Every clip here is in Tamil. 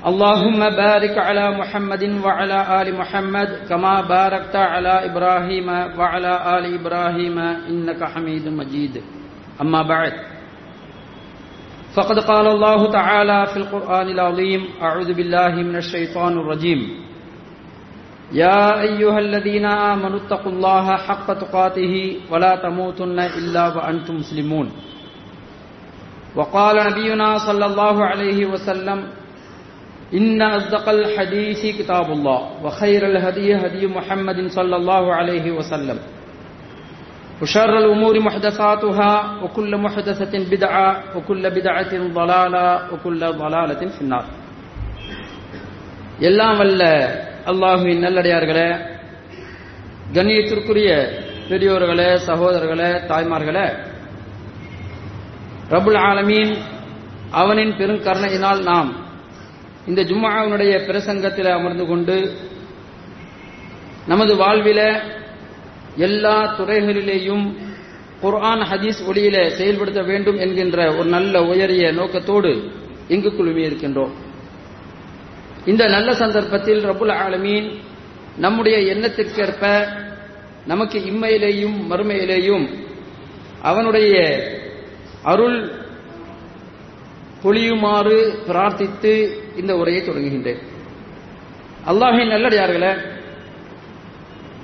اللهم بارك على محمد وعلى آل محمد كما باركت على إبراهيم وعلى آل إبراهيم إنك حميد مجيد. أما بعد فقد قال الله تعالى في القرآن العظيم أعوذ بالله من الشيطان الرجيم. يا أيها الذين آمنوا اتقوا الله حق تقاته ولا تموتن إلا وأنتم مسلمون. وقال نبينا صلى الله عليه وسلم إن أصدق الحديث كتاب الله وخير الهدي هدي محمد صلى الله عليه وسلم وشر الأمور محدثاتها وكل محدثة بدعة وكل بدعة ضلالة وكل ضلالة في النار எல்லாம் வல்ல அல்லாஹுவின் நல்லடியார்களே கண்ணியத்திற்குரிய பெரியோர்களே சகோதரர்களே தாய்மார்களே ரபுல் ஆலமீன் அவனின் பெருங்கருணையினால் நாம் இந்த ஜும்மாவினுடைய பிரசங்கத்தில் அமர்ந்து கொண்டு நமது வாழ்வில எல்லா துறைகளிலேயும் குர்ஆன் ஹதீஸ் ஒளியில செயல்படுத்த வேண்டும் என்கின்ற ஒரு நல்ல உயரிய நோக்கத்தோடு இங்கு குழுமி இருக்கின்றோம். இந்த நல்ல சந்தர்ப்பத்தில் ரபுல் ஆலமீன் நம்முடைய எண்ணத்திற்கேற்ப நமக்கு இம்மையிலேயும் மறுமையிலேயும் அவனுடைய அருள் பொழியுமாறு பிரார்த்தித்து இந்த உரையை தொடங்குகின்றேன். அல்லாஹின் நல்லடியார்களே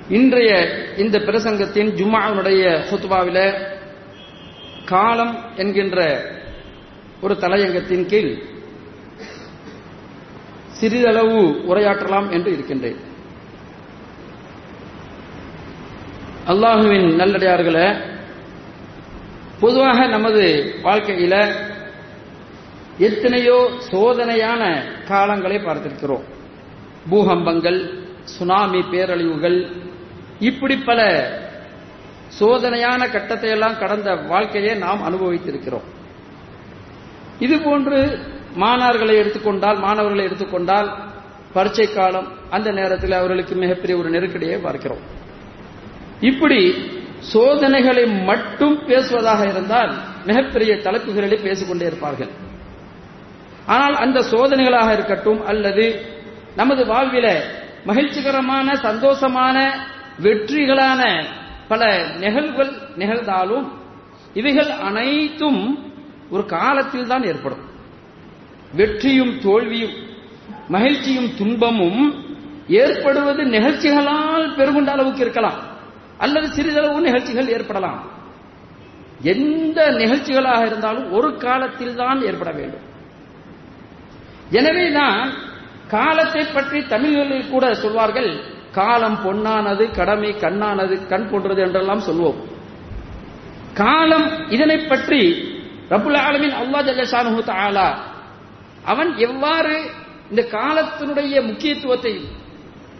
இன்றைய இந்த பிரசங்கத்தின் ஜும்மாவினுடைய சுத்துபாவில காலம் என்கின்ற ஒரு தலையங்கத்தின் கீழ் சிறிதளவு உரையாற்றலாம் என்று இருக்கின்றேன். அல்லாஹுவின் நல்லடியார்களே பொதுவாக நமது வாழ்க்கையில எத்தனையோ சோதனையான காலங்களை பார்த்திருக்கிறோம். பூகம்பங்கள் சுனாமி பேரழிவுகள் இப்படி பல சோதனையான கட்டத்தை எல்லாம் கடந்த வாழ்க்கையை நாம் அனுபவித்திருக்கிறோம். இது போன்று மாணவர்களை எடுத்துக்கொண்டால் மாணவர்களை எடுத்துக்கொண்டால் பரீட்சை காலம் அந்த நேரத்தில் அவர்களுக்கு மிகப்பெரிய ஒரு நெருக்கடியை பார்க்கிறோம். இப்படி சோதனைகளை மட்டும் பேசுவதாக இருந்தால் மிகப்பெரிய தலைப்புகளிலே பேசிக்கொண்டே இருப்பார்கள். ஆனால் அந்த சோதனைகளாக இருக்கட்டும் அல்லது நமது வாழ்வில மகிழ்ச்சிகரமான சந்தோஷமான வெற்றிகளான பல நிகழ்வுகள் நிகழ்ந்தாலும் இவைகள் அனைத்தும் ஒரு காலத்தில் தான் ஏற்படும். வெற்றியும் தோல்வியும் மகிழ்ச்சியும் துன்பமும் ஏற்படுவது நிகழ்ச்சிகளால் பெருகுண்ட அளவுக்கு இருக்கலாம். அல்லது சிறிதளவு நிகழ்ச்சிகள் ஏற்படலாம். எந்த நிகழ்ச்சிகளாக இருந்தாலும் ஒரு காலத்தில் தான் ஏற்பட வேண்டும். எனவேதான் காலத்தை பற்றி தமிழ்களில் கூட சொல்வார்கள் காலம் பொன்னானது கடமை கண்ணானது கண் போன்றது என்றெல்லாம் சொல்வோம். காலம் இதனை பற்றி ரபுல் ஆலமின் அல்லா ஜல்லஷானு தாலா அவன் எவ்வாறு இந்த காலத்தினுடைய முக்கியத்துவத்தையும்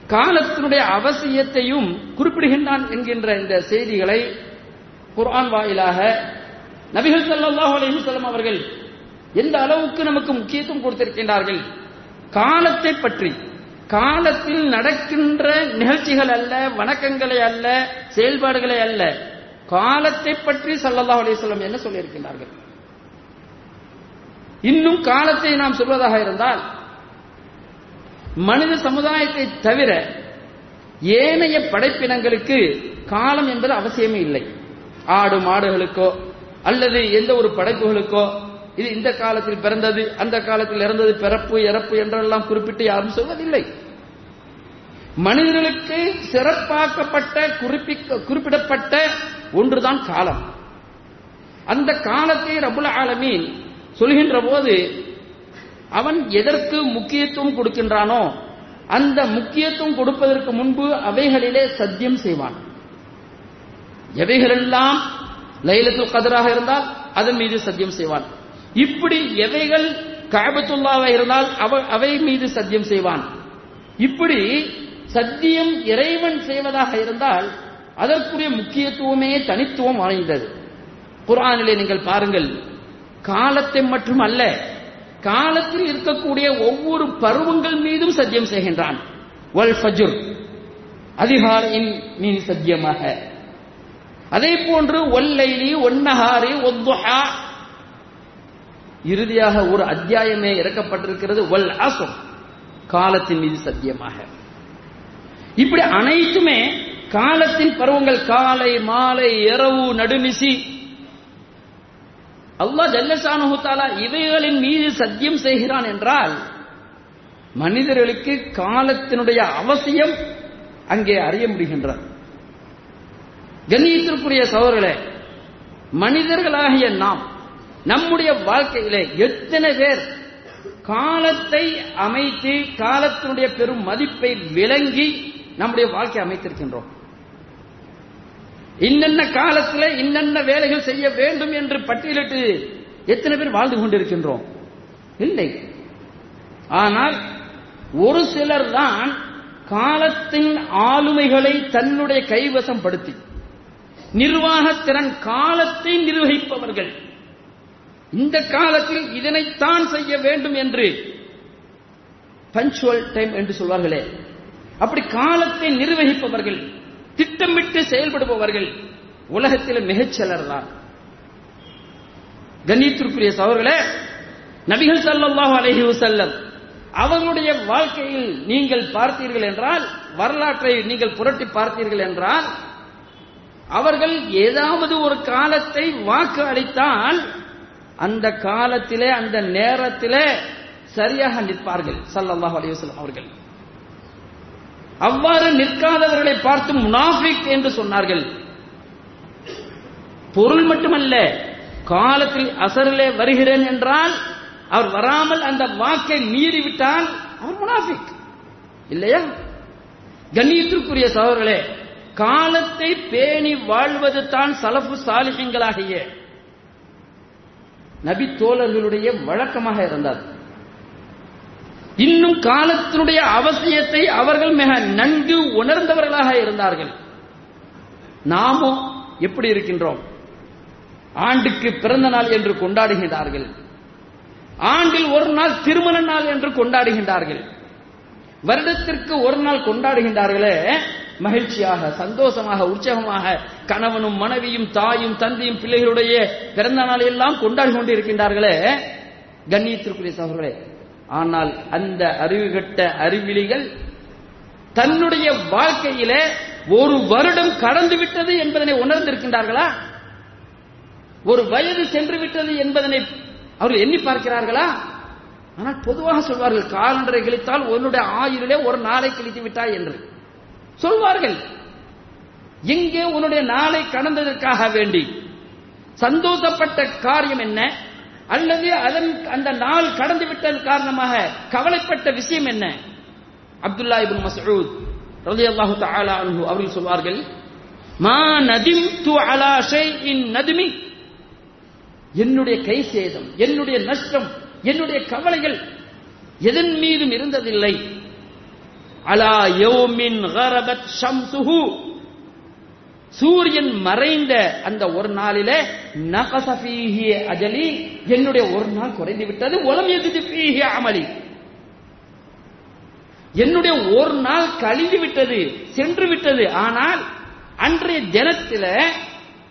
காலத்தினுடைய அவசியத்தையும் குறிப்பிடுகின்றான் என்கின்ற இந்த செய்திகளை குர்ஆன் வாயிலாக நபிகள் சல்லாஹ் அலிஹசல்லம் அவர்கள் எந்த அளவுக்கு நமக்கு முக்கியத்துவம் கொடுத்திருக்கின்றார்கள்? காலத்தை பற்றி. காலத்தில் நடக்கின்ற நிகழ்ச்சிகள் அல்ல வணக்கங்களை அல்ல செயல்பாடுகளை அல்ல. காலத்தை பற்றி சல்லல்லாஹ் அலிஸ்லாம் என்ன சொல்லியிருக்கின்றார்கள்? இன்னும் காலத்தை நாம் சொல்வதாக இருந்தால் மனித சமுதாயத்தை தவிர ஏனைய படைப்பினங்களுக்கு காலம் என்பது அவசியமே இல்லை. ஆடு மாடுகளுக்கோ அல்லது எந்த ஒரு படைப்புகளுக்கோ இது இந்த காலத்தில் பிறந்தது அந்த காலத்தில் இறந்தது பிறப்பு இறப்பு என்றெல்லாம் குறிப்பிட்டு யாரும் சொல்வதில்லை. மனிதர்களுக்கு சிறப்பாக்கப்பட்ட குறிப்பிடப்பட்ட ஒன்றுதான் காலம். அந்த காலத்தை ரபுல் ஆலமீன் சொல்கின்ற போது அவன் எதற்கு முக்கியத்துவம் கொடுக்கின்றானோ அந்த முக்கியத்துவம் கொடுப்பதற்கு முன்பு அவைகளிலே சத்தியம் செய்வான். எவைகளெல்லாம் லைலத்துல் கதராக இருந்தால் அதன் மீது சத்தியம் செய்வான். இப்படி எவைகள் காபத்துல்லாவாக இருந்தால் அவை மீது சத்தியம் செய்வான். இப்படி சத்தியம் இறைவன் செய்வதாக இருந்தால் அதற்குரிய முக்கியத்துவமே தனித்துவம் வாய்ந்தது. குரானிலே நீங்கள் பாருங்கள் காலத்தை மட்டும் அல்ல காலத்தில் இருக்கக்கூடிய ஒவ்வொரு பருவங்கள் மீதும் சத்தியம் செய்கின்றான். வல் ஃபஜுர் அதிகாரின் மீது சத்தியமாக. அதே போன்று ஒல்லைலி ஒன்னஹாரி ஒத்துஹா இறுதியாக ஒரு அத்தியாயமே இறக்கப்பட்டிருக்கிறது. வல் அசும் காலத்தின் மீது சத்தியமாக. இப்படி அனைத்துமே காலத்தின் பருவங்கள் காலை மாலை இரவு நடுநிசி. அல்லா ஜல்லசானு இவைகளின் மீது சத்தியம் செய்கிறான் என்றால் மனிதர்களுக்கு காலத்தினுடைய அவசியம் அங்கே அறிய முடிகின்றார் கண்ணியத்திற்குரிய சோழர்களே மனிதர்களாகிய நாம் நம்முடைய வாழ்க்கையிலே எத்தனை பேர் காலத்தை அமைத்து காலத்தினுடைய பெரும் மதிப்பை விளங்கி நம்முடைய வாழ்க்கை அமைத்திருக்கின்றோம். இன்னென்ன காலத்தில் இன்னென்ன வேலைகள் செய்ய வேண்டும் என்று பட்டியலிட்டு எத்தனை பேர் வாழ்ந்து கொண்டிருக்கின்றோம்? இல்லை. ஆனால் ஒரு சிலர் தான் காலத்தின் ஆளுமைகளை தன்னுடைய கைவசம் படுத்தி நிர்வாகத்திறன் காலத்தை நிர்வகிப்பவர்கள். இந்த காலத்தில் இதனைத்தான் செய்ய வேண்டும் என்று பஞ்சுவல் டைம் என்று சொல்வார்களே. அப்படி காலத்தை நிர்வகிப்பவர்கள் திட்டமிட்டு செயல்படுபவர்கள் உலகத்தில் மிகச்சிலர் தான் கண்ணியத்திற்குரிய சவர்களே நபிகள் சல்லாஹு அலஹி வசல்லம் அவருடைய வாழ்க்கையில் நீங்கள் பார்த்தீர்கள் என்றால் வரலாற்றை நீங்கள் புரட்டி பார்த்தீர்கள் என்றால் அவர்கள் ஏதாவது ஒரு காலத்தை வாக்கு அளித்தால் அந்த காலத்திலே அந்த நேரத்திலே சரியாக நிற்பார்கள். சல்லாஹ் அலிவசலம் அவர்கள். அவ்வாறு நிற்காதவர்களை பார்த்து முனாஃபிக் என்று சொன்னார்கள். பொருள் மட்டுமல்ல காலத்தில் அசரிலே வருகிறேன் என்றால் அவர் வராமல் அந்த வாக்கை மீறிவிட்டால் அவர் முனாஃபிக். இல்லையா? கண்ணியத்திற்குரிய சகோதரர்களே காலத்தை பேணி வாழ்வது தான் சலஃபு சாலிகங்களாகிய நபி தோழர்களுடைய வழக்கமாக இருந்தார். இன்னும் காலத்தினுடைய அவசியத்தை அவர்கள் மிக நன்கு உணர்ந்தவர்களாக இருந்தார்கள். நாமும் எப்படி இருக்கின்றோம்? ஆண்டுக்கு பிறந்த நாள் என்று கொண்டாடுகின்றார்கள். ஆண்டில் ஒரு நாள் திருமண நாள் என்று கொண்டாடுகின்றார்கள். வருடத்திற்கு ஒரு நாள் கொண்டாடுகின்றார்களே மகிழ்ச்சியாக சந்தோஷமாக உற்சாகமாக கணவனும் மனைவியும் தாயும் தந்தையும் பிள்ளைகளுடைய பிறந்த நாள் எல்லாம் கொண்டாடி கொண்டிருக்கின்றார்களே. கண்ணியத்திற்குரிய சகோதரர்களே ஆனால் அந்த அறிவு கட்ட அறிவிலிகள் தன்னுடைய வாழ்க்கையில ஒரு வருடம் கடந்து விட்டது என்பதனை உணர்ந்திருக்கின்றார்களா? ஒரு வயது சென்று விட்டது என்பதனை அவர்கள் எண்ணி பார்க்கிறார்களா? ஆனால் பொதுவாக சொல்வார்கள் காலண்டரை கழித்தால் உன்னுடைய ஆயுளிலே ஒரு நாளை கிழித்து விட்டாய் என்று. சொல்வார்கள். எங்கே உன்னுடைய நாளை கடந்ததற்காக வேண்டி. சந்தோஷப்பட்ட காரியம் என்ன? அல்லது அதன் அந்த நாள் கடந்து விட்டது காரணமாக கவலைப்பட்ட விஷயம் என்ன? அப்துல்லா இபின் மசூத் ரலியல்லாஹு தஆலா அன்ஹு அவர்கள் சொல்வார்கள் மா நதிம்து அலா ஷைஇன் நதுமி. என்னுடைய கை சேதம் என்னுடைய நஷ்டம் என்னுடைய கவலைகள் எதன் மீதும் இருந்ததில்லை. அலா யோமின் கரபத் ஷம்சுஹு. சூரியன் மறைந்த அந்த ஒரு நாளிலே நகசபீஹி அஜலி. என்னுடைய ஒரு நாள் குறைந்து விட்டது. உலம் எதிர்த்து அமலி. என்னுடைய ஒரு நாள் கழிந்து விட்டது சென்று விட்டது. ஆனால் அன்றைய தினத்தில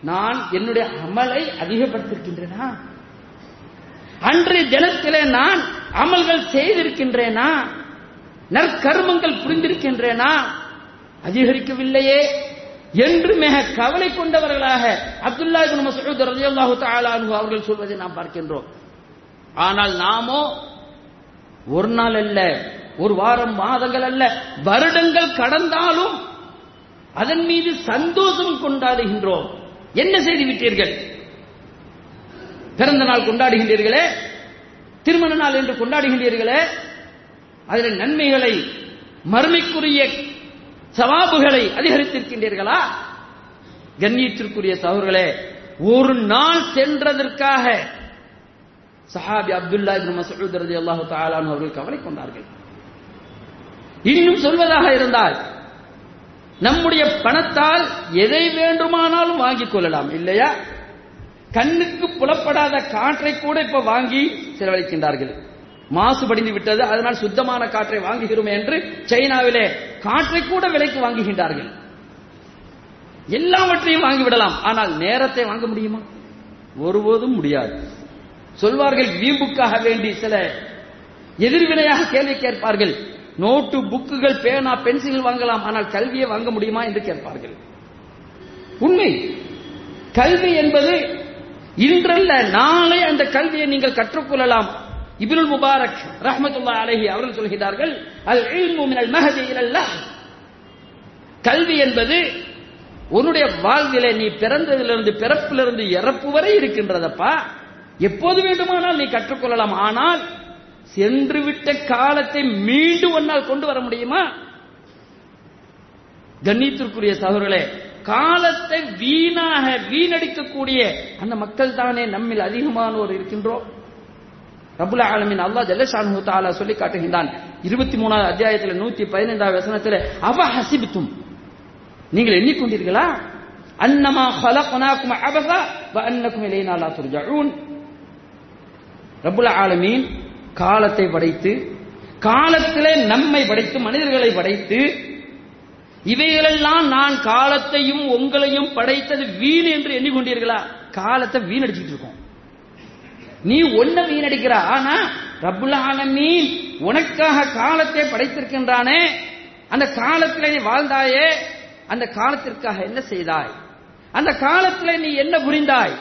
நான் என்னுடைய அமலை அதிகப்படுத்திருக்கின்றேனா அன்றைய தினத்திலே நான் அமல்கள் செய்திருக்கின்றேனா? நற்கர்மங்கள் புரிந்திருக்கின்றேனா? அதிகரிக்கவில்லையே. என்று மிக கவலை கொண்டவர்களாக அப்துல்லா இப்னு ரலியல்லாஹு தஆலா அவர்கள் சொல்வதை நாம் பார்க்கின்றோம். ஆனால் நாமோ ஒரு நாள் அல்ல ஒரு வாரம் மாதங்கள் அல்ல வருடங்கள் கடந்தாலும் அதன் மீது சந்தோஷம் கொண்டாடுகின்றோம். என்ன செய்து விட்டீர்கள்? பிறந்த நாள் கொண்டாடுகின்றீர்களே? திருமண நாள் என்று கொண்டாடுகின்றீர்களே? அதில் நன்மைகளை மறுமைக்குரிய சவாபுகளை அதிகரித்திருக்கின்றீர்களா? கண்ணியத்திற்குரிய சகோதரர்களே ஒரு நாள் சென்றதற்காக சஹாபி அப்துல்லா இப்னு மஸ்ஊத் ரலியல்லாஹு அவர்கள் கவலை கொண்டார்கள். இன்னும் சொல்வதாக இருந்தால் நம்முடைய பணத்தால் எதை வேண்டுமானாலும் வாங்கிக் கொள்ளலாம் இல்லையா? கண்ணுக்கு புலப்படாத காற்றை கூட இப்ப வாங்கி செலவழிக்கின்றார்கள். மாசுபடிந்து விட்டது. அதனால் சுத்தமான காற்றை வாங்குகிறோம் என்று சைனாவிலே காற்றை கூட விலைக்கு வாங்குகின்றார்கள். எல்லாவற்றையும் வாங்கிவிடலாம். ஆனால் நேரத்தை வாங்க முடியுமா? ஒருபோதும் முடியாது. சொல்வார்கள் வீம்புக்காக வேண்டி சில எதிர்வினையாக கேள்வி கேட்பார்கள். நோட்டு புக்குகள் பேனா பென்சில் வாங்கலாம். ஆனால் கல்வியை வாங்க முடியுமா? என்று கேட்பார்கள். உண்மை. கல்வி என்பது இன்றல்ல நாளை அந்த கல்வியை நீங்கள் கற்றுக்கொள்ளலாம். இப்னுல் முபாரக் ரஹமத்துல்லா அலஹி அவர்கள் சொல்கிறார்கள் அல் இல்மு மினல் மஹதி கல்வி என்பது உன்னுடைய வாழ்விலே நீ பிறந்ததிலிருந்து பிறப்பிலிருந்து இறப்பு வரை இருக்கின்றதப்பா? எப்போது வேண்டுமானால் நீ கற்றுக்கொள்ளலாம். ஆனால் சென்று விட்ட காலத்தை மீண்டும் ஒன்னால் கொண்டு வர முடியுமா? கண்ணியத்திற்குரிய சகோதரர்களே காலத்தை வீணாக வீணடிக்கக்கூடிய அந்த மக்கள் தானே நம்மில் அதிகமானோர் இருக்கின்றோம். ரபுல் ஆலமின் அல்லா ஜல்லஷானு தாலா சொல்லி காட்டுகின்றான். இருபத்தி மூணாவது அத்தியாயத்தில் நூத்தி பதினைந்தாவது வசனத்தில் அவ ஹசிபித்தும் நீங்கள் எண்ணிக்கொண்டீர்களா? அன்னமா ஹலகுனாக்கும் அபசா வ அன்னக்கும் இலைனா லா ரபுல் ஆலமீன் காலத்தை படைத்து காலத்திலே நம்மை படைத்து மனிதர்களை படைத்து இவைகளெல்லாம் நான் காலத்தையும் உங்களையும் படைத்தது வீண் என்று எண்ணிக்கொண்டீர்களா? காலத்தை வீணடிச்சிட்டு இருக்கோம். நீ ஒன்ன வீணடிக்கிற? ஆனா ரப்புல் ஆலமீன் உனக்காக காலத்தை படைத்திருக்கின்றானே. அந்த காலத்திலே நீ வாழ்ந்தாயே அந்த காலத்திற்காக என்ன செய்தாய்? அந்த காலத்தில் நீ என்ன புரிந்தாய்?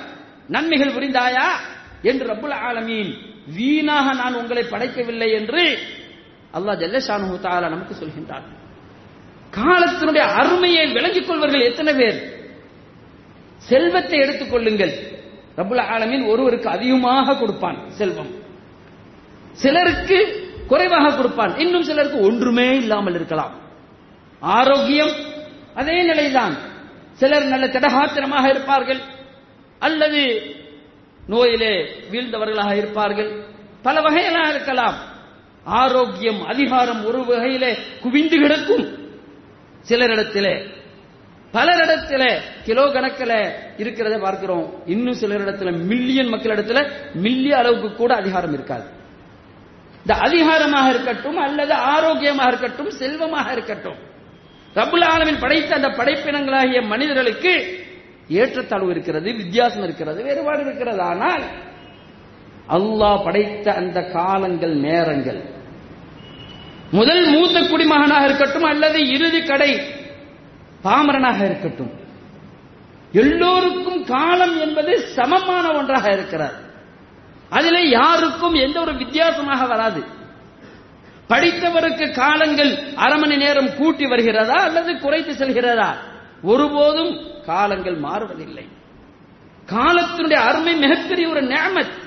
நன்மைகள் புரிந்தாயா? என்று ரப்புல் ஆலமீன் வீணாக நான் உங்களை படைக்கவில்லை என்று அல்லாஹ் ஜல்லஷானு தாலா நமக்கு சொல்கின்றார் காலத்தினுடைய அருமையை விளங்கிக் கொள்வர்கள் எத்தனை பேர்? செல்வத்தை எடுத்துக் கொள்ளுங்கள். ரபுல் ஆலமீன் ஒருவருக்கு அதிகமாக கொடுப்பான் செல்வம். சிலருக்கு குறைவாக கொடுப்பான். இன்னும் சிலருக்கு ஒன்றுமே இல்லாமல் இருக்கலாம். ஆரோக்கியம் அதே நிலைதான். சிலர் நல்ல திடகாத்திரமாக இருப்பார்கள். அல்லது நோயிலே வீழ்ந்தவர்களாக இருப்பார்கள். பல வகைகளாக இருக்கலாம். ஆரோக்கியம் அதிகாரம் ஒரு வகையிலே குவிந்து கிடக்கும். சிலரிடத்திலே பலரிடத்திலே கிலோ கணக்கில் இருக்கிறத பார்க்கிறோம். இன்னும் சிலரிடத்துல மில்லியன் மக்களிடத்துல மில்லிய அளவுக்கு கூட அதிகாரம் இருக்காது. இந்த அதிகாரமாக இருக்கட்டும் அல்லது ஆரோக்கியமாக இருக்கட்டும் செல்வமாக இருக்கட்டும். ரபுல் ஆலமின் படைத்த அந்த படைப்பினங்களாகிய மனிதர்களுக்கு ஏற்றத்தாழ்வு இருக்கிறது வித்தியாசம் இருக்கிறது வேறுபாடு இருக்கிறது. ஆனால் அல்லாஹ் படைத்த அந்த காலங்கள் நேரங்கள் முதல் மூத்த குடிமகனாக இருக்கட்டும் அல்லது இறுதி கடை பாமரனாக இருக்கட்டும். எல்லோருக்கும் காலம் என்பது சமமான ஒன்றாக இருக்கிறார். அதில் யாருக்கும் எந்த ஒரு வித்தியாசமாக வராது. படித்தவருக்கு காலங்கள் அரை மணி நேரம் கூட்டி வருகிறதா அல்லது குறைத்து செல்கிறதா? ஒருபோதும் காலங்கள் மாறுவதில்லை. காலத்தினுடைய அருமை மிகப்பெரிய ஒரு நேமத்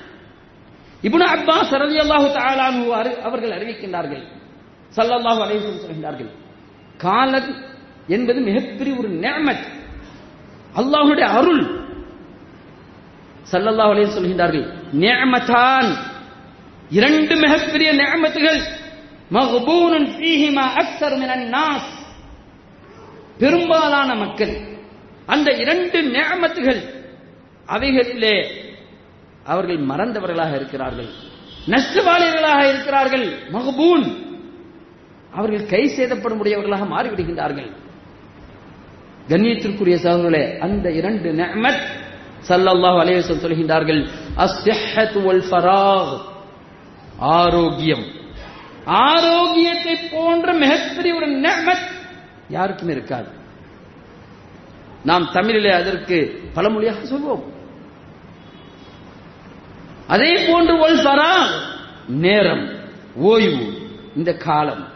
இப்னு அப்பாஸ் ரலியல்லாஹு அல்லாஹு அவர்கள் அறிவிக்கின்றார்கள். சல்லல்லாஹு அலைஹி வஸல்லம் சொல்கின்றார்கள். காலம் என்பது மிகப்பெரிய ஒரு நேமத் அல்லாஹுடைய அருள். சல்லல்லாஹ் அலைஹி சொல்கின்றார்கள் நேமத்தான் இரண்டு மிகப்பெரிய நேமத்துகள் மகபூனன் ஃபீஹிமா அக்ஸர் மினன் நாஸ். பெரும்பாலான மக்கள் அந்த இரண்டு நேமத்துகள் அவைகளிலே அவர்கள் மறந்தவர்களாக இருக்கிறார்கள். நஷ்டவாளிகளாக இருக்கிறார்கள். மகபூன். அவர்கள் கை சேதப்படும்படியவர்களாக மாறிவிடுகின்றார்கள். கண்ணியத்திற்குரிய சகோதரர்களே அந்த இரண்டு நெமத் ஸல்லல்லாஹு அலேசன் சொல்கின்றார்கள் ஆரோக்கியம். ஆரோக்கியத்தை போன்ற மிகப்பெரிய ஒரு நெமத் யாருக்கும் இருக்காது. நாம் தமிழிலே அதற்கு பழமொழியாக சொல்வோம். அதே போன்று ஒல் ஃபராக் நேரம் ஓய்வு இந்த காலம்.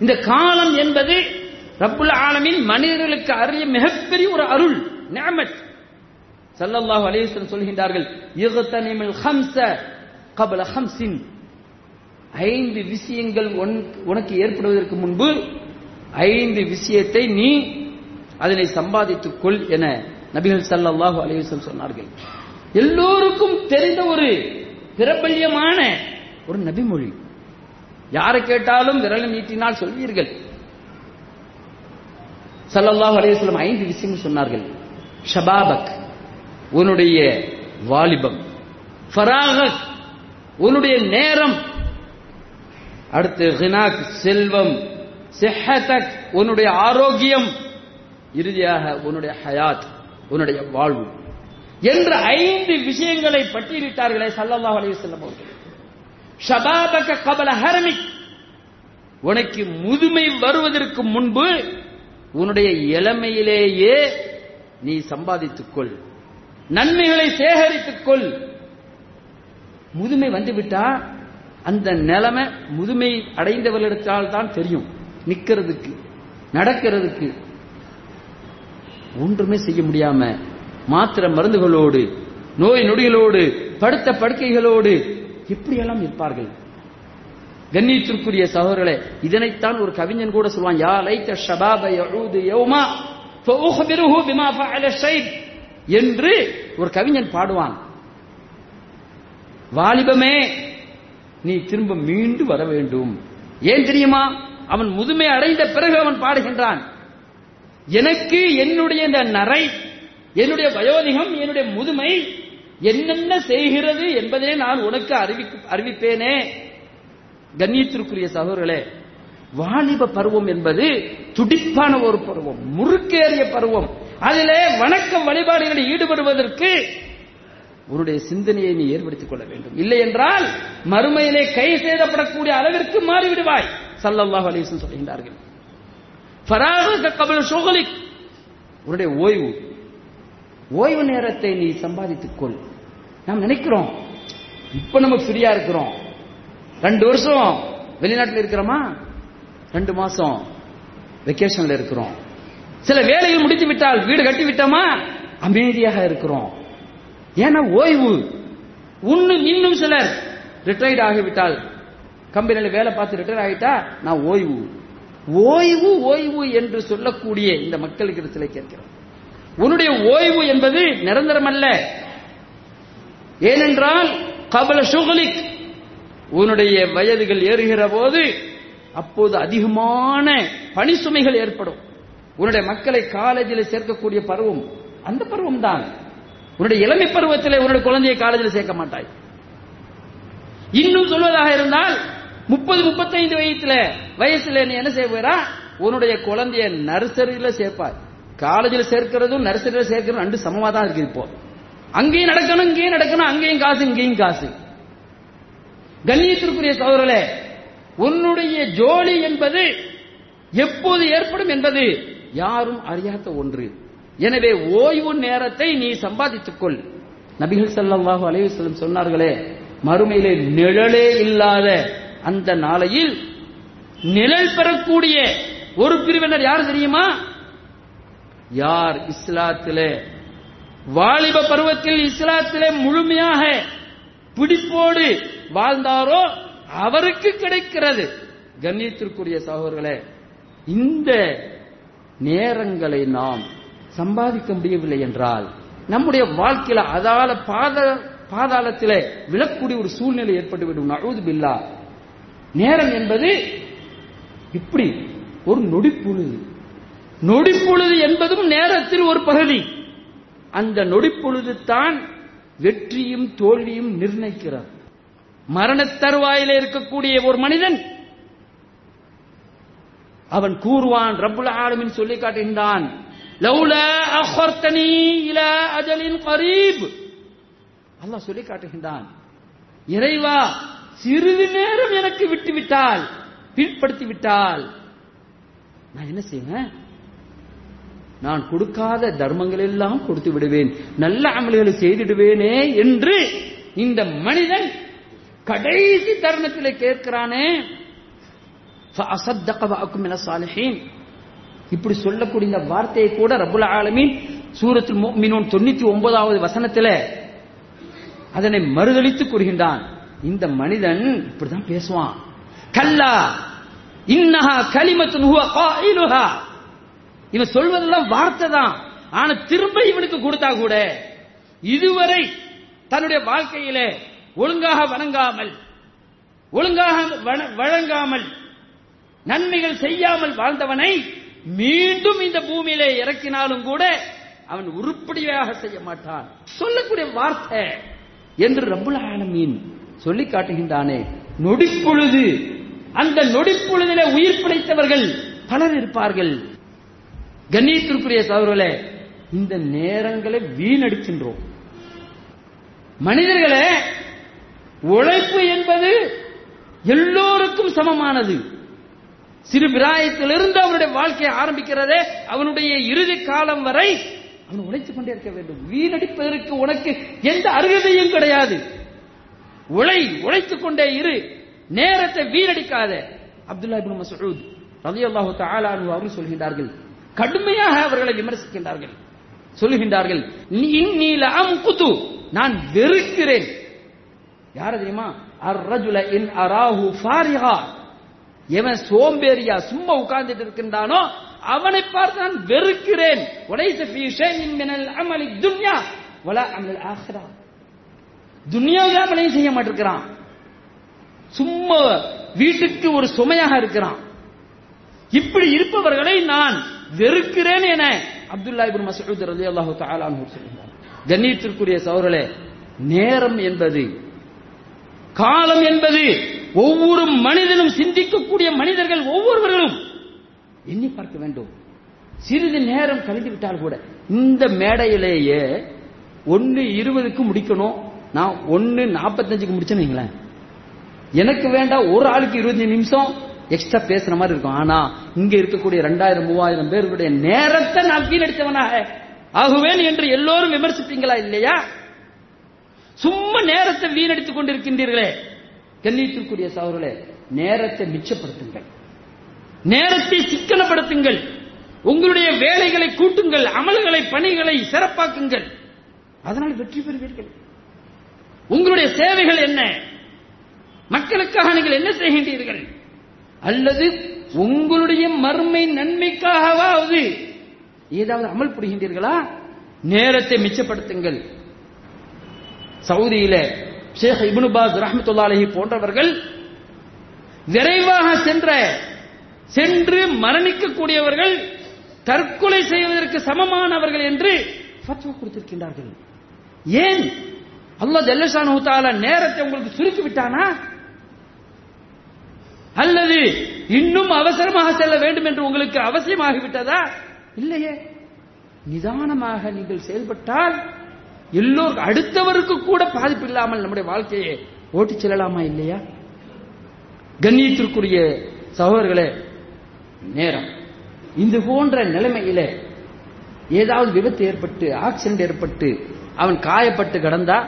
இந்த காலம் என்பது ரப்புல் ஆலமின் மனிதர்களுக்கு அருளிய மிகப்பெரிய ஒரு அருள் நியமத் சல்லல்லாஹு அலைஹி சொல்கின்றார்கள் இக்தனிமில் ஹம்ஸ கபல ஹம்ஸின் ஐந்து விஷயங்கள் உனக்கு- உனக்கு ஏற்படுவதற்கு முன்பு ஐந்து விஷயத்தை நீ அதனை சம்பாதித்துக் கொள் என நபிகள் சல்லாஹு அலைவசம் சொன்னார்கள். எல்லோருக்கும் தெரிந்த ஒரு பிரபல்யமான ஒரு நபிமொழி. யாரை கேட்டாலும் விரல் நீட்டினால் சொல்வீர்கள். சல்லல்லாஹ் அலையம் ஐந்து விஷயங்கள் சொன்னார்கள். ஷபாபக் உன்னுடைய வாலிபம். ஃபராகக் உன்னுடைய நேரம். அடுத்து ஹினாக் செல்வம். செஹதக் உன்னுடைய ஆரோக்கியம். இறுதியாக உன்னுடைய ஹயாத் உன்னுடைய வாழ்வு. என்ற ஐந்து விஷயங்களை பட்டியலிட்டார்களே சல்லல்லாஹ் அலையம் அவர்கள். ஷபாபக கபல ஹரமிக். உனக்கு முதுமை வருவதற்கு முன்பு உன்னுடைய இளமையிலேயே நீ சம்பாதித்துக்கொள். நன்மைகளை சேகரித்துக்கொள். முதுமை வந்துவிட்டா அந்த நிலைமை முதுமை அடைந்தவர்களிடத்தால் தான் தெரியும். நிக்கிறதுக்கு நடக்கிறதுக்கு. ஒன்றுமே செய்ய முடியாம மாத்திர மருந்துகளோடு நோய் நொடிகளோடு படுத்த படுக்கைகளோடு எப்படியெல்லாம் இருப்பார்கள் கண்ணியத்திற்குரிய சகோதரர்களே இதனைத்தான் ஒரு கவிஞன் கூட சொல்வான் யா லைத்த ஷபாப யஊது யௌமா பிமா ஃபஅல ஷைப் என்று ஒரு கவிஞன் பாடுவான். வாலிபமே நீ திரும்ப மீண்டு வர வேண்டும். ஏன் தெரியுமா? அவன் முதுமை அடைந்த பிறகு அவன் பாடுகின்றான். எனக்கு என்னுடைய இந்த நரை என்னுடைய வயோதிகம் என்னுடைய முதுமை என்னென்ன செய்கிறது என்பதை நான் உனக்கு அறிவிப்பேனே. கண்ணியத்திற்குரிய சகோதரர்களே வாலிப பருவம் என்பது துடிப்பான ஒரு பருவம் முறுக்கேறிய பருவம். அதிலே வணக்க வழிபாடுகளில் ஈடுபடுவதற்கு உன்னுடைய சிந்தனையை நீ ஏற்படுத்திக் கொள்ள வேண்டும். இல்லை என்றால் மறுமையிலே கை சேதப்படக்கூடிய அளவிற்கு மாறிவிடுவாய் சல்லல்லாஹ் அலிசன் சொல்கின்றார்கள். உன்னுடைய ஓய்வு. ஓய்வு நேரத்தை நீ சம்பாதித்துக் கொள். நாம் நினைக்கிறோம் இப்ப நம்ம ஃப்ரீயா இருக்கிறோம். ரெண்டு வருஷம் வெளிநாட்டில் இருக்கிறோமா? ரெண்டு மாசம் வெக்கேஷன்ல இருக்கிறோம். சில வேலைகள் முடித்து விட்டால் வீடு கட்டி விட்டோமா? அமைதியாக இருக்கிறோம். ஏன்னா ஓய்வு. இன்னும் இன்னும் சிலர் ரிட்டையர்ட் ஆகிவிட்டால் கம்பெனியில் வேலை பார்த்து ரிட்டையர் ஆகிட்டா நான் ஓய்வு. ஓய்வு ஓய்வு என்று சொல்லக்கூடிய இந்த மக்களுக்கு சிலை கேட்கிறோம். உன்னுடைய ஓய்வு என்பது நிரந்தரம் அல்ல ஏனென்றால் கபல சுகலிக் உன்னுடைய வயதுகள் ஏறுகிற போது அப்போது அதிகமான பணி சுமைகள் ஏற்படும். உன்னுடைய மக்களை காலேஜில் சேர்க்கக்கூடிய பருவம் அந்த பருவம் தான் உன்னுடைய இளமை பருவத்தில் உன்னுடைய குழந்தையை காலேஜில் சேர்க்க மாட்டாய். இன்னும் சொல்வதாக இருந்தால் முப்பது முப்பத்தைந்து வயசுல வயசுல நீ என்ன செய்வா உன்னுடைய குழந்தைய நர்சரியில சேர்ப்பார் காலேஜில் சேர்க்கிறதும் நர்சரியில சேர்க்கிறதும் ரெண்டு சமமா தான் இருக்கு இப்போ. அங்கேயும் நடக்கணும் இங்கேயும் நடக்கணும் அங்கேயும் காசு இங்கேயும் காசு. கண்ணியத்திற்குரிய சகோதரர்களே உன்னுடைய ஜோலி என்பது எப்போது ஏற்படும் என்பது யாரும் அறியாத ஒன்று. எனவே ஓய்வு நேரத்தை நீ சம்பாதித்துக் கொள் நபிகள் ஸல்லல்லாஹு அலைஹி சொன்னார்களே மறுமையிலே நிழலே இல்லாத அந்த நாளையில் நிழல் பெறக்கூடிய ஒரு பிரிவினர் யார் தெரியுமா? யார் இஸ்லாத்திலே வாலிப பருவத்தில் இஸ்லாத்திலே முழுமையாக பிடிப்போடு வாழ்ந்தாரோ அவருக்கு கிடைக்கிறது. கண்ணியத்திற்குரிய சகோதரர்களே இந்த நேரங்களை நாம் சம்பாதிக்க முடியவில்லை என்றால் நம்முடைய வாழ்க்கையில அதால பாத பாதாளத்திலே விழக்கூடிய ஒரு சூழ்நிலை ஏற்பட்டுவிடும். நழுது பில்லா. நேரம் என்பது இப்படி ஒரு நொடிப்பொழுது. நொடிப்பொழுது என்பதும் நேரத்தில் ஒரு பகுதி. அந்த நொடிப்பொழுது தான் வெற்றியும் தோல்வியும் நிர்ணயிக்கிறார். மரண தருவாயில இருக்கக்கூடிய ஒரு மனிதன் அவன் கூறுவான் ரப்புல் ஆலமின் சொல்லி காட்டுகின்றான் லௌலா அஹர்தனி இலா அஜலின் கரீப். அல்லாஹ் சொல்லி காட்டுகின்றான் இறைவா சிறிது நேரம் எனக்கு விட்டு விட்டால் பிற்படுத்தி விட்டால் நான் என்ன செய்வேன்? நான் கொடுக்காத தர்மங்கள் எல்லாம் கொடுத்து விடுவேன். நல்ல அமல்களை செய்திடுவேனே என்று இந்த மனிதன் கடைசி தருணத்தில் கேட்கிறானே. இப்படி சொல்லக்கூடிய இந்த வார்த்தையை கூட ரபுல் ஆலமீன் சூரத்தில் தொண்ணூத்தி ஒன்பதாவது வசனத்துல அதனை மறுதளித்து கூறுகின்றான். இந்த மனிதன் இப்படிதான் பேசுவான். கல்லா இன்னஹா கலிமத்து இவன் சொல்வதெல்லாம் வார்த்தை தான். ஆனா திரும்ப இவனுக்கு கொடுத்தா கூட இதுவரை தன்னுடைய வாழ்க்கையிலே ஒழுங்காக வணங்காமல் ஒழுங்காக வண- வழங்காமல் நன்மைகள் செய்யாமல் வாழ்ந்தவனை மீண்டும் இந்த பூமியிலே இறக்கினாலும் கூட அவன் உருப்படியாக செய்ய மாட்டான். சொல்லக்கூடிய வார்த்தை என்று ரப்புல் ஆலமீன் சொல்லி காட்டுகின்றானே. நொடிப்பொழுது அந்த நொடிப்பொழுதிலே உயிர் பிழைத்தவர்கள் பலர் இருப்பார்கள். கண்ணியத்திற்குரிய சகோதரர்களே இந்த நேரங்களை வீணடிக்கின்றோம். மனிதர்களே உழைப்பு என்பது எல்லோருக்கும் சமமானது. சிறு பிராயத்திலிருந்து அவனுடைய வாழ்க்கையை ஆரம்பிக்கிறதே அவனுடைய இறுதி காலம் வரை அவன் உழைத்துக் கொண்டே இருக்க வேண்டும். வீணடிப்பதற்கு உனக்கு எந்த அருகதையும் கிடையாது. உழை உழைத்துக் கொண்டே இரு. நேரத்தை வீணடிக்காத. அப்துல்லா இப்னு மஸ்ஊத் ரலியல்லாஹு அவர்கள் சொல்கின்றார்கள் கடுமையாக அவர்களை விமர்சிக்கின்றார்கள். சொல்லுகின்றார்கள் நான் வெறுக்கிறேன். யார தெரியுமா? அர் இன் அராஹு ஃபாரிஹா. எவன் சோம்பேறியா சும்மா உட்கார்ந்துட்டு இருக்கின்றானோ அவனை பார்த்து நான் வெறுக்கிறேன். உடைச ஃபீ மினல் அமலி துன்யா. வலா அமல் ஆখিরা துன்யாவுல அமலையும் செய்ய மாட்டிருக்கிறான். சும்மா வீட்டுக்கு ஒரு சுமையாக இருக்கிறான். இப்படி இருப்பவர்களை நான் வெறுக்கிறேன் என அப்துல்லா இபின் மசூத் ரலியல்லாஹு அல்லாஹு அன்ஹு சொல்கிறார் கண்ணியத்திற்குரிய சவர்களே நேரம் என்பது காலம் என்பது ஒவ்வொரு மனிதனும் சிந்திக்கக்கூடிய மனிதர்கள் ஒவ்வொருவர்களும் எண்ணி பார்க்க வேண்டும். சிறிது நேரம் கழிந்து விட்டால் கூட இந்த மேடையிலேயே ஒன்னு இருபதுக்கு முடிக்கணும். நான் ஒன்னு நாற்பத்தஞ்சுக்கு முடிச்சேன்னு வைங்களேன். எனக்கு வேண்டாம் ஒரு ஆளுக்கு இருபத்தஞ்சு நிமிஷம் எக்ஸ்ட்ரா பேசுற மாதிரி இருக்கும். ஆனா இங்க இருக்கக்கூடிய ரெண்டாயிரம் மூவாயிரம் பேருடைய நேரத்தை நான் வீணடித்தவனாக. ஆகுவேன் என்று எல்லோரும் விமர்சிப்பீங்களா இல்லையா? சும்மா நேரத்தை வீணடித்துக் கொண்டிருக்கின்றீர்களே. கண்ணியத்திற்குரிய சகோதரர்களே நேரத்தை மிச்சப்படுத்துங்கள். நேரத்தை சிக்கனப்படுத்துங்கள். உங்களுடைய வேலைகளை கூட்டுங்கள். அமல்களை பணிகளை சிறப்பாக்குங்கள். அதனால் வெற்றி பெறுவீர்கள். உங்களுடைய சேவைகள் என்ன? மக்களுக்காக நீங்கள் என்ன செய்கின்றீர்கள்? அல்லது உங்களுடைய மறுமை நன்மைக்காகவாவது ஏதாவது அமல் புரிகின்றீர்களா? நேரத்தை மிச்சப்படுத்துங்கள். சவுதியில ஷேக் இபுனுபாஸ் பாஸ் போன்றவர்கள் விரைவாக சென்ற சென்று மரணிக்கக்கூடியவர்கள் தற்கொலை செய்வதற்கு சமமானவர்கள் என்று ஃபத்வா கொடுத்திருக்கின்றார்கள். ஏன்? அல்லா ஜல்லஷானு தஆலா நேரத்தை உங்களுக்கு சுருக்கி விட்டானா அல்லது இன்னும் அவசரமாக செல்ல வேண்டும் என்று உங்களுக்கு அவசியமாகிவிட்டதா? இல்லையே. நிதானமாக நீங்கள் செயல்பட்டால் எல்லோர் அடுத்தவருக்கு கூட பாதிப்பு இல்லாமல் நம்முடைய வாழ்க்கையை ஓட்டிச் செல்லலாமா இல்லையா? கண்ணியத்திற்குரிய சகோதரர்களே நேரம். இந்த போன்ற நிலைமையில ஏதாவது விபத்து ஏற்பட்டு ஆக்சிடென்ட் ஏற்பட்டு அவன் காயப்பட்டு கிடந்தா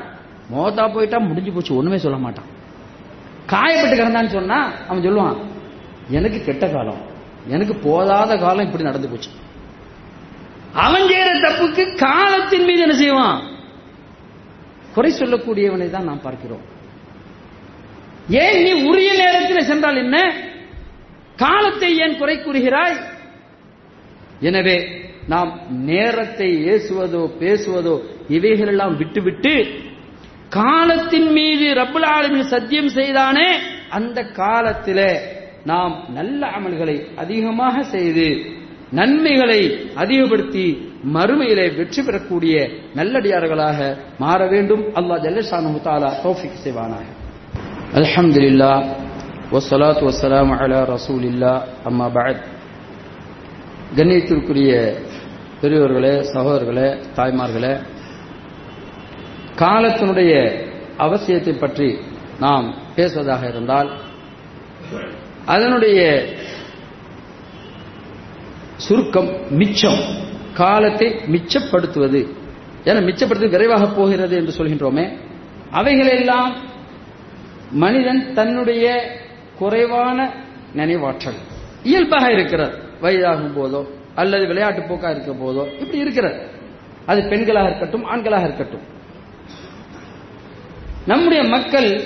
மோதா போயிட்டா முடிஞ்சு போச்சு ஒண்ணுமே சொல்ல மாட்டான். காயப்பட்டு கிடந்தான்னு சொன்னா அவன் சொல்லுவான் எனக்கு கெட்ட காலம். எனக்கு போதாத காலம் இப்படி நடந்து போச்சு. அவன் செய்யற தப்புக்கு காலத்தின் மீது என்ன செய்வான்? குறை சொல்லக்கூடியவனை தான் நாம் பார்க்கிறோம். ஏன் நீ உரிய நேரத்தில் சென்றால் என்ன? காலத்தை ஏன் குறை கூறுகிறாய்? எனவே நாம் நேரத்தை ஏசுவதோ பேசுவதோ இவைகளெல்லாம் விட்டுவிட்டு காலத்தின் மீது ரப்புல் ஆலமீன் சத்தியம் செய்தானே அந்த காலத்தில நாம் நல்ல அமல்களை அதிகமாக செய்து நன்மைகளை அதிகப்படுத்தி மறுமையிலே வெற்றி பெறக்கூடிய நல்லடியார்களாக மாற வேண்டும். அல்லாஹ் ஜல்லஷானு தாலா தோஃபிக் செய்வானாக. அல்ஹம்துலில்லாஹ் வஸ்ஸலாத்து வசலாம் அலா ரசூலில்லாஹ். அம்மா பகத் கண்ணியத்திற்குரிய பெரியவர்களே சகோதரர்களே தாய்மார்களே காலத்தினுடைய அவசியத்தை பற்றி நாம் பேசுவதாக இருந்தால் அதனுடைய சுருக்கம் மிச்சம் காலத்தை மிச்சப்படுத்துவது. ஏன்னா மிச்சப்படுத்துவது விரைவாக போகிறது என்று சொல்கின்றோமே. அவைகளெல்லாம் மனிதன் தன்னுடைய குறைவான நினைவாற்றல். இயல்பாக இருக்கிறார் வயதாகும் போதோ அல்லது விளையாட்டு போக்கா இருக்க போதோ இப்படி இருக்கிறார் அது பெண்களாக இருக்கட்டும் ஆண்களாக இருக்கட்டும். நம்முடைய மக்கள்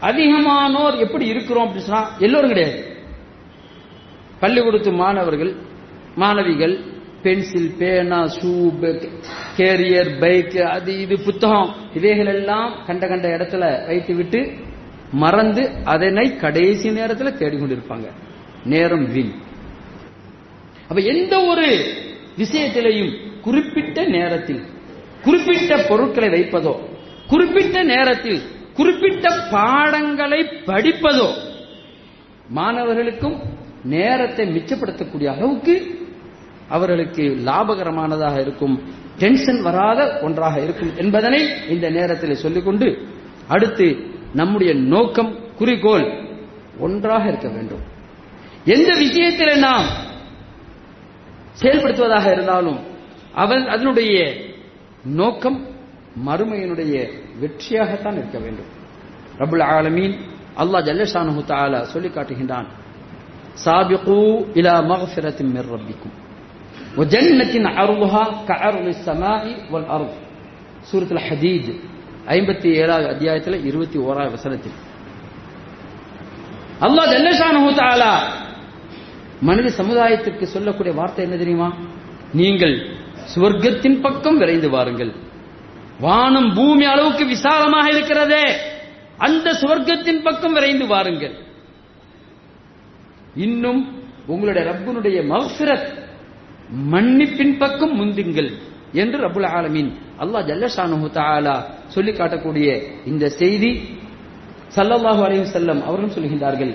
அதிகமானோர் எப்படி இருக்கிறோம் அப்படின்னு சொன்னா எல்லோரும் கிடையாது. பள்ளிக்கூடத்து மாணவர்கள் மாணவிகள் பென்சில் பேனா ஷூ கேரியர் பைக் அது இது புத்தகம் இவைகள் எல்லாம் கண்ட கண்ட இடத்துல வைத்து விட்டு மறந்து அதனை கடைசி நேரத்தில் தேடிக்கொண்டிருப்பாங்க. நேரம் வீண். அப்ப எந்த ஒரு விஷயத்திலையும் குறிப்பிட்ட நேரத்தில் குறிப்பிட்ட பொருட்களை வைப்பதோ குறிப்பிட்ட நேரத்தில் குறிப்பிட்ட பாடங்களை படிப்பதோ மாணவர்களுக்கும் நேரத்தை மிச்சப்படுத்தக்கூடிய அளவுக்கு அவர்களுக்கு லாபகரமானதாக இருக்கும் டென்ஷன் வராத ஒன்றாக இருக்கும் என்பதனை இந்த நேரத்தில் சொல்லிக்கொண்டு அடுத்து நம்முடைய நோக்கம் குறிக்கோள் ஒன்றாக இருக்க வேண்டும். எந்த விஷயத்தில் நாம் செயல்படுத்துவதாக இருந்தாலும் அவன் அதனுடைய நோக்கம் மறுமையினுடைய வெற்றியாகத்தான் இருக்க வேண்டும். ரபுல் ஆலமீன் அல்லா ஜல்லஷானு தாலா சொல்லி காட்டுகின்றான். சாபிகு இலா மகசிரத்தின் மிர் ரப்பிக்கும். ஜன்னத்தின் அருள்ஹா கருள் சமாஹி வல் அருள் சூரத்தில் ஹதீஜ் ஐம்பத்தி ஏழாவது அத்தியாயத்தில் இருபத்தி ஓராவது வசனத்தில். அல்லாஹ் ஜல்லஷானு தாலா மனித சமுதாயத்திற்கு சொல்லக்கூடிய வார்த்தை என்ன தெரியுமா? நீங்கள் சுவர்க்கத்தின் பக்கம் விரைந்து வாருங்கள். வானம் பூமி அளவுக்கு விசாலமாக இருக்கிறதே. அந்த சுவர்க்கத்தின் பக்கம் விரைந்து வாருங்கள். இன்னும் உங்களுடைய ரப்பனுடைய மகசிரத் மன்னிப்பின் பக்கம் முந்துங்கள் என்று ரபுல் ஆலமீன் அல்லாஹ் ஜல்லஷானு தாலா சொல்லி காட்டக்கூடிய இந்த செய்தி சல்லல்லாஹு அலைஹி செல்லம் அவர்களும் சொல்கின்றார்கள்.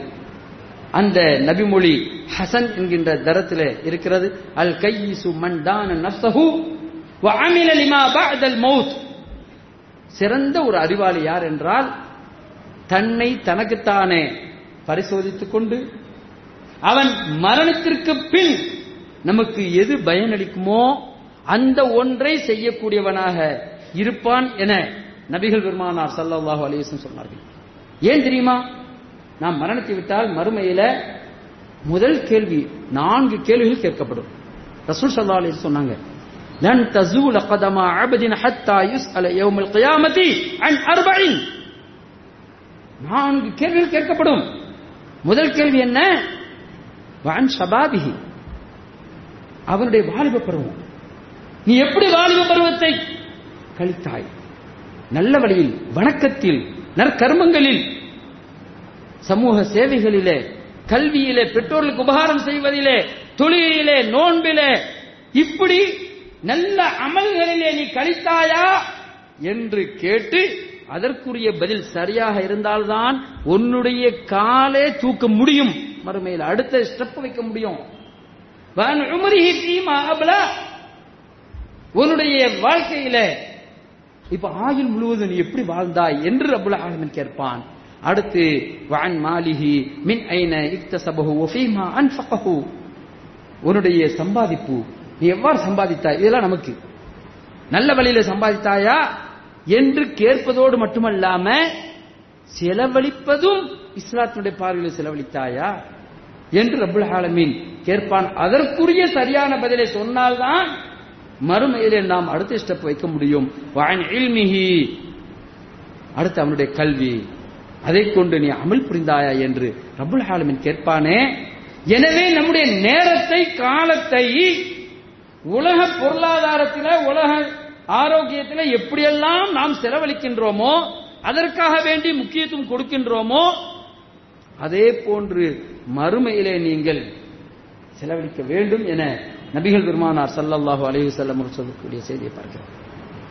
அந்த நபிமொழி ஹசன் என்கின்ற தரத்தில் இருக்கிறது. அல் கையிசு மன் தான வ وعمل لما بعد الموت சிறந்த ஒரு அறிவாளி யார் என்றால் தன்னை தனக்குத்தானே பரிசோதித்துக் கொண்டு அவன் மரணத்திற்கு பின் நமக்கு எது பயனளிக்குமோ அந்த ஒன்றை செய்யக்கூடியவனாக இருப்பான் என நபிகள் பெருமானார் சல்லல்லாஹு அலைஹி சொன்னார்கள். ஏன் தெரியுமா? நாம் மரணத்தை விட்டால் மறுமையில முதல் கேள்வி நான்கு கேள்விகள் கேட்கப்படும். ரசூல் சல்லா அலி சொன்னாங்க லன் தசூல கதமா அபதின் ஹத்தா யுஸ்அல யௌமல் கியாமதி அன் அர்பஇன் நான்கு கேள்விகள் கேட்கப்படும். முதல் கேள்வி என்ன? வான் சபாபிஹி அவனுடைய வாலிப பருவம். நீ எப்படி வாலிப பருவத்தை கழித்தாய்? நல்ல வழியில் வணக்கத்தில் நற்கர்மங்களில். சமூக சேவைகளிலே கல்வியிலே பெற்றோர்களுக்கு உபகாரம் செய்வதிலே தொழிலிலே நோன்பிலே. இப்படி நல்ல அமல்களிலே நீ கழித்தாயா? என்று கேட்டு அதற்குரிய பதில் சரியாக இருந்தால்தான் உன்னுடைய காலே தூக்க முடியும். மறுமையில் அடுத்த ஸ்டெப் வைக்க முடியும். உன்னுடைய வாழ்க்கையில இப்ப ஆயுள் முழுவதும் நீ எப்படி வாழ்ந்தாய் என்று ரபுல் ஆலமன் கேட்பான். அடுத்து வான் மாலிஹி மின் ஐன இக்தசபஹு ஒஃபீமா அன்ஃபகஹு. உன்னுடைய சம்பாதிப்பு நீ எவ்வாறு சம்பாதித்தாய்? இதெல்லாம் நமக்கு. நல்ல வழியில சம்பாதித்தாயா? என்று கேட்பதோடு மட்டுமல்லாம செலவழிப்பதும் இஸ்லாத்தினுடைய பார்வையில் செலவழித்தாயா? என்று ரபுல் ஆலமீன் கேட்பான். அதற்குரிய சரியான பதிலை சொன்னால்தான் மறுமையிலே நாம் அடுத்த ஸ்டெப் வைக்க முடியும். அடுத்து அவனுடைய கல்வி. அதை கொண்டு நீ அமல் புரிந்தாயா என்று ரபுல் ஆலமின் கேட்பானே. எனவே நம்முடைய நேரத்தை காலத்தை உலக பொருளாதாரத்தில் உலக ஆரோக்கியத்தில் எப்படியெல்லாம் நாம் செலவழிக்கின்றோமோ அதற்காக வேண்டி முக்கியத்துவம் கொடுக்கின்றோமோ அதே போன்று மறுமையிலே நீங்கள் செலவழிக்க வேண்டும் என நபிகள் பெருமானார் சல்லல்லாஹு அலைஹி செல்லம் சொல்லக்கூடிய செய்தியை பார்க்கிறோம்.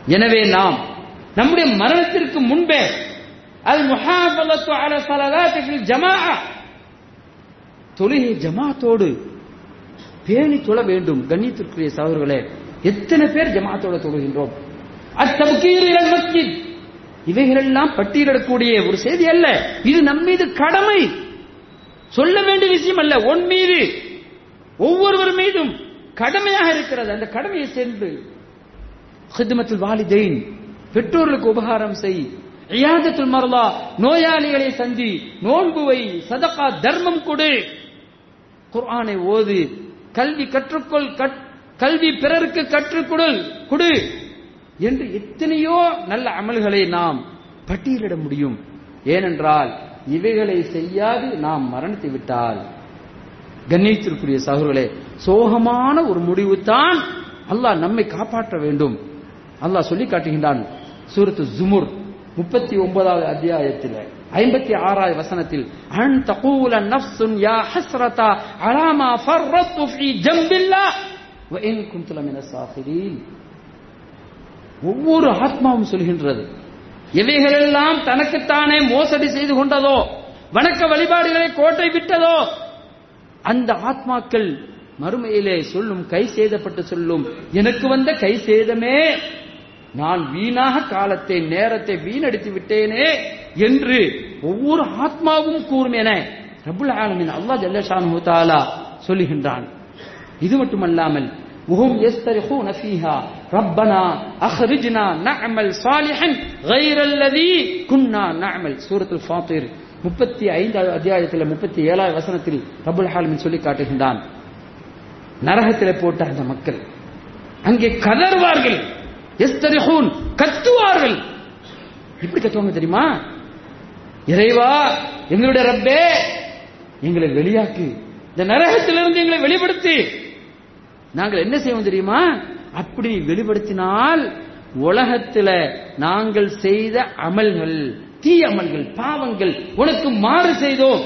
எனவே நாம் நம்முடைய மரணத்திற்கு முன்பே அல் முஹாபலத்து அல ஜமா ஜமாஅ தொழுகை ஜமாத்தோடு பேணி தொழ வேண்டும். கண்ணியத்திற்குரிய சகோதரர்களே எத்தனை பேர் ஜமாத்தோட தொழுகின்றோம்? அத்தபுக்கீர் இவைகளெல்லாம் பட்டியலிடக்கூடிய ஒரு செய்தி அல்ல. இது நம் மீது கடமை. சொல்ல வேண்டிய விஷயம் அல்ல. உன் மீது ஒவ்வொருவர் மீதும் கடமையாக இருக்கிறது. அந்த கடமையை சென்று ஹித்மத்துல் வாலிதெயின் பெற்றோர்களுக்கு உபகாரம் செய். ஐயாதத்தில் மரலா நோயாளிகளை சந்தி நோன்புவை சதகா தர்மம் கொடு. குர்ஆனை ஓது கல்வி கற்றுக்கொள் கல்வி பிறருக்கு கற்றுக் கொடு கொடு என்று எத்தனையோ நல்ல அமல்களை நாம் பட்டியலிட முடியும். ஏனென்றால் இவைகளை செய்யாது நாம் மரணித்து விட்டால். கண்ணியத்திற்குரிய சகோதரர்களே சோகமான ஒரு முடிவு தான் அல்லாஹ் நம்மை காப்பாற்ற வேண்டும். அல்லாஹ் சொல்லி காட்டுகின்றான் சூரத்து ஜுமுர் முப்பத்தி ஒன்பதாவது அத்தியாயத்தில். ஐம்பத்தி ஆறாவது வசனத்தில் அன் தகூல நஃப்சுன் யா ஹஸ்ரதா அலாமா ஃபர்ரத்து ஃபீ ஜம்பில்லா வ இன் குந்துல மின சாஹிரீன் ஒவ்வொரு ஆத்மாவும் சொல்கின்றது எவைகளெல்லாம் தனக்குத்தானே மோசடி செய்து கொண்டதோ வணக்க வழிபாடுகளை கோட்டை விட்டதோ அந்த ஆத்மாக்கள் மறுமையிலே சொல்லும் கை சேதப்பட்டு சொல்லும் எனக்கு வந்த கை சேதமே நான் வீணாக காலத்தை நேரத்தை வீணடித்து விட்டேனே என்று ஒவ்வொரு ஆத்மாவும் கூறும் என ரபுல் ஆலமின் அல்லா ஜல்லஷானு தாலா சொல்லுகின்றான் இது மட்டுமல்லாமல் وهم يسترخون فيها ربنا أخرجنا نعمل صالحا غير الذي كنا نعمل سورة الفاطر முப்பத்தி ஐந்தாவது அத்தியாயத்தில் முப்பத்தி ஏழாவது வசனத்தில் ரபுல் ஹாலமின் சொல்லி காட்டுகின்றான் நரகத்தில் போட்ட அந்த மக்கள் அங்கே கதறுவார்கள் எஸ்தரிஹூன் கத்துவார்கள் எப்படி கத்துவாங்க தெரியுமா இறைவா எங்களுடைய ரப்பே எங்களை வெளியாக்கு. இந்த நரகத்திலிருந்து எங்களை வெளிப்படுத்தி. நாங்கள் என்ன செய்வோம் தெரியுமா? அப்படி வெளிப்படுத்தினால் உலகத்துல நாங்கள் செய்த அமல்கள் தீ அமல்கள் பாவங்கள் உனக்கு மாறு செய்தோம்.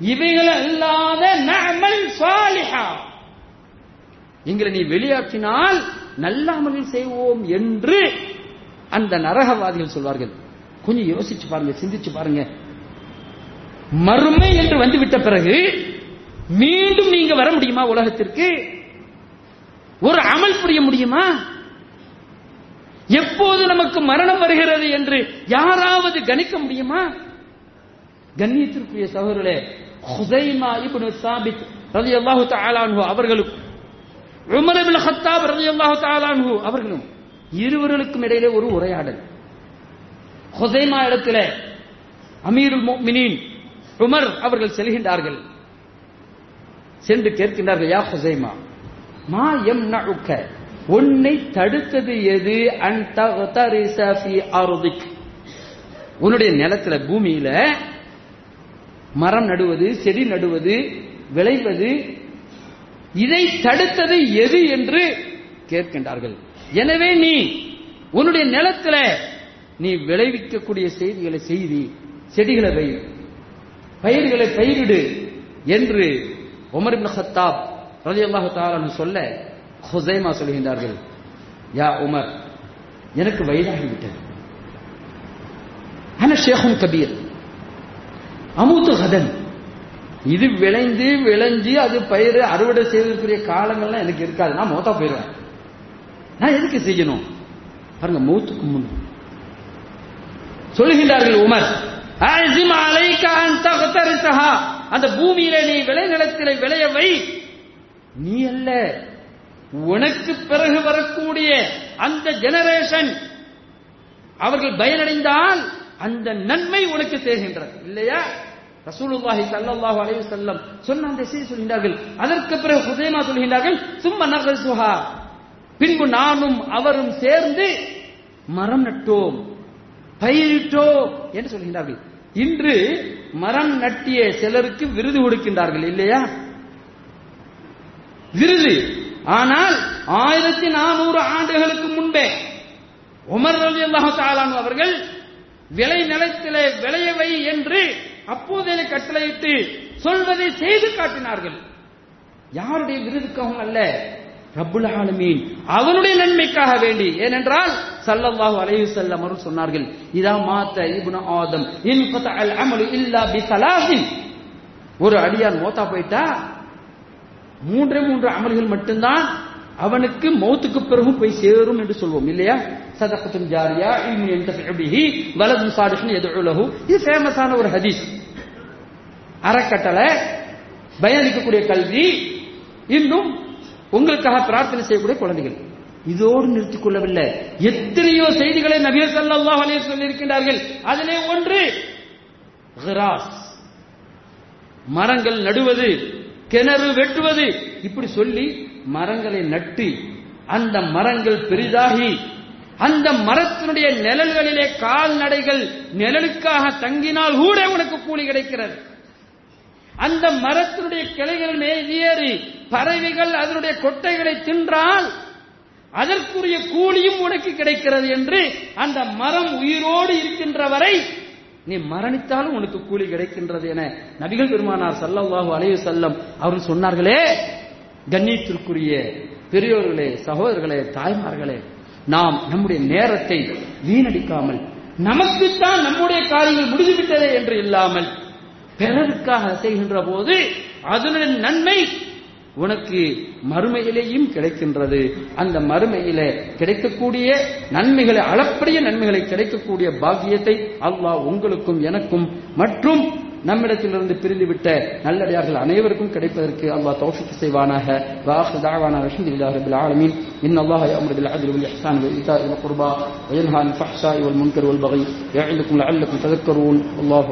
இவைகள் அல்லாத நமல் சாலிஹா. எங்களை நீ வெளியாற்றினால் நல்ல அமல்கள் செய்வோம் என்று அந்த நரகவாதிகள் சொல்வார்கள். கொஞ்சம் யோசிச்சு பாருங்க சிந்திச்சு பாருங்க. மறுமை என்று வந்துவிட்ட பிறகு மீண்டும் நீங்க வர முடியுமா உலகத்திற்கு? ஒரு அமல் புரிய முடியுமா? எப்போது நமக்கு மரணம் வருகிறது என்று யாராவது கணிக்க முடியுமா? கண்ணியத்திற்குரிய சகோதரே ஹுசைமா இப்னு சாபித் ரலியல்லாஹு தஆலா அவர்களும் உமர் இப்னு ஹத்தாப் ரலியல்லாஹு தஆலா அவர்களும் இருவர்களுக்கும் இடையிலே ஒரு உரையாடல். ஹொசைமா இடத்துல அமீருல் மினின் உமர் அவர்கள் செல்கின்றார்கள். சென்று கேட்கின்றார்கள் யா ஹொசைமா மா எம் நழுக்க உன்னை தடுத்தது எது? அண்ட் உன்னுடைய நிலத்துல பூமியில மரம் நடுவது செடி நடுவது விளைவது இதை தடுத்தது எது என்று கேட்கின்றார்கள். எனவே நீ உன்னுடைய நிலத்துல நீ விளைவிக்கக்கூடிய செய்திகளை செய்தி செடிகளை வை. பயிர்களை பயிரிடு என்று உமர் இப்னு ஹத்தாப் ரலியல்லாஹு தஆலா சொல்ல ஹுசைமா சொல்கின்றார்கள். யா உமர் எனக்கு வயதாகிவிட்டது. ஆனா ஷேഖுன் கபீர் அமுத்து ஹதன் இது விளைந்து விளைஞ்சு அது பயிர் அறுவடை செய்வதற்குரிய காலங்கள்லாம் எனக்கு இருக்காது. நான் மூத்தா போயிடுவேன். நான் எதுக்கு செய்யணும்? பாருங்க மூத்துக்கு முன். சொல்லுகின்றார்கள் உமர். அந்த பூமியில நீ விளைநிலத்திலே விளைய வை. நீ அல்ல. உனக்கு பிறகு வரக்கூடிய அந்த ஜெனரேஷன் அவர்கள் பயனடைந்தால் அந்த நன்மை உனக்கு சேர்கின்றது. இல்லையா? ரசூலுல்லாஹி சல்லல்லாஹு அலைஹி வஸல்லம் சொன்ன அந்த செய்தி சொல்கின்றார்கள். அதற்கு பிறகு ஹுதைமா சொல்கின்றார்கள் சும்மா சுஹா பின்பு நானும் அவரும் சேர்ந்து மரம் நட்டோம். பயிரிட்டோ என்று சொல்கின்றார்கள். இன்று மரம் நட்டிய சிலருக்கு விருது கொடுக்கின்றார்கள் இல்லையா? விருது. ஆனால் ஆயிரத்தி நானூறு ஆண்டுகளுக்கு முன்பே உமர் ரலி அவர்கள் விளை நிலத்திலே விளையவை என்று அப்போதே கட்டளையிட்டு சொல்வதை செய்து காட்டினார்கள். யாருடைய விருதுக்காகவும் அல்ல? ரப்புல் ஆலமீன். அவனுடைய நன்மைக்காக வேண்டி. ஏனென்றால் சல்லல்லாஹு அலைஹி வஸல்லம் அவர்கள் சொன்னார்கள் இதா மாத்த இப்னு ஆதம் இன் அல் அமலு இல்லா பி சலாசின் ஒரு அடியான் மோத்தா போயிட்டா மூன்றே மூன்று அமல்கள் மட்டும்தான் அவனுக்கு மௌத்துக்கு பிறகும் போய் சேரும் என்று சொல்வோம் இல்லையா? சதகத்தும் ஜாரியா இல்மு யன்தஃபிஉ பிஹி வலதும் சாலிஹுன் யதுஉ லஹு. இது ஃபேமஸான ஒரு ஹதீஸ். அறக்கட்டளை பயணிக்கக்கூடிய கல்வி இன்னும் உங்களுக்காக பிரார்த்தனை செய்யக்கூடிய குழந்தைகள். இதோடு நிறுத்திக் கொள்ளவில்லை. எத்தனையோ செய்திகளை நபீர் ஸல்லல்லாஹு அலைஹி சொல்லியிருக்கின்றார்கள் அதிலே ஒன்று மரங்கள் நடுவது கிணறு வெட்டுவது. இப்படி சொல்லி மரங்களை நட்டு அந்த மரங்கள் பெரிதாகி அந்த மரத்தினுடைய நிழல்களிலே கால்நடைகள் நிழலுக்காக தங்கினால் கூட உனக்கு கூலி கிடைக்கிறது. அந்த மரத்தினுடைய கிளைகள் மேலேறி பறவைகள் அதனுடைய கொட்டைகளை தின்றால் அதற்குரிய கூலியும் உனக்கு கிடைக்கிறது என்று அந்த மரம் உயிரோடு இருக்கின்ற வரை நீ மரணித்தாலும் உனக்கு கூலி கிடைக்கின்றது என நபிகள் பெருமானார் சல்லல்லாஹு அலைய செல்லம் அவர்கள் சொன்னார்களே கண்ணியத்திற்குரிய பெரியோர்களே சகோதரர்களே தாய்மார்களே நாம் நம்முடைய நேரத்தை வீணடிக்காமல் நமக்குத்தான் நம்முடைய காரியங்கள் முடிந்துவிட்டதே என்று இல்லாமல் பிறருக்காக செய்கின்ற போது அதனுடைய நன்மை உனக்கு மறுமையிலேயும் கிடைக்கின்றது அந்த மறுமையில கிடைக்கக்கூடிய நன்மைகளை அளப்பரிய நன்மைகளை கிடைக்கக்கூடிய பாக்கியத்தை அல்லாஹ் உங்களுக்கும் எனக்கும் மற்றும் நம்மிடத்திலிருந்து பிரிந்துவிட்ட நல்லடியார்கள் அனைவருக்கும் கிடைப்பதற்கு அல்லாஹ் தௌஃபிக் செய்வானாக வாஹ் தாவானா அல்ஹம்துலில்லாஹி ரப்பில் ஆலமீன் இன் அல்லாஹ் يأمر بالعدل والإحسان وإيتاء ذي القربى وينهى عن الفحشاء والمنكر والبغي يعظكم لعلكم تذكرون الله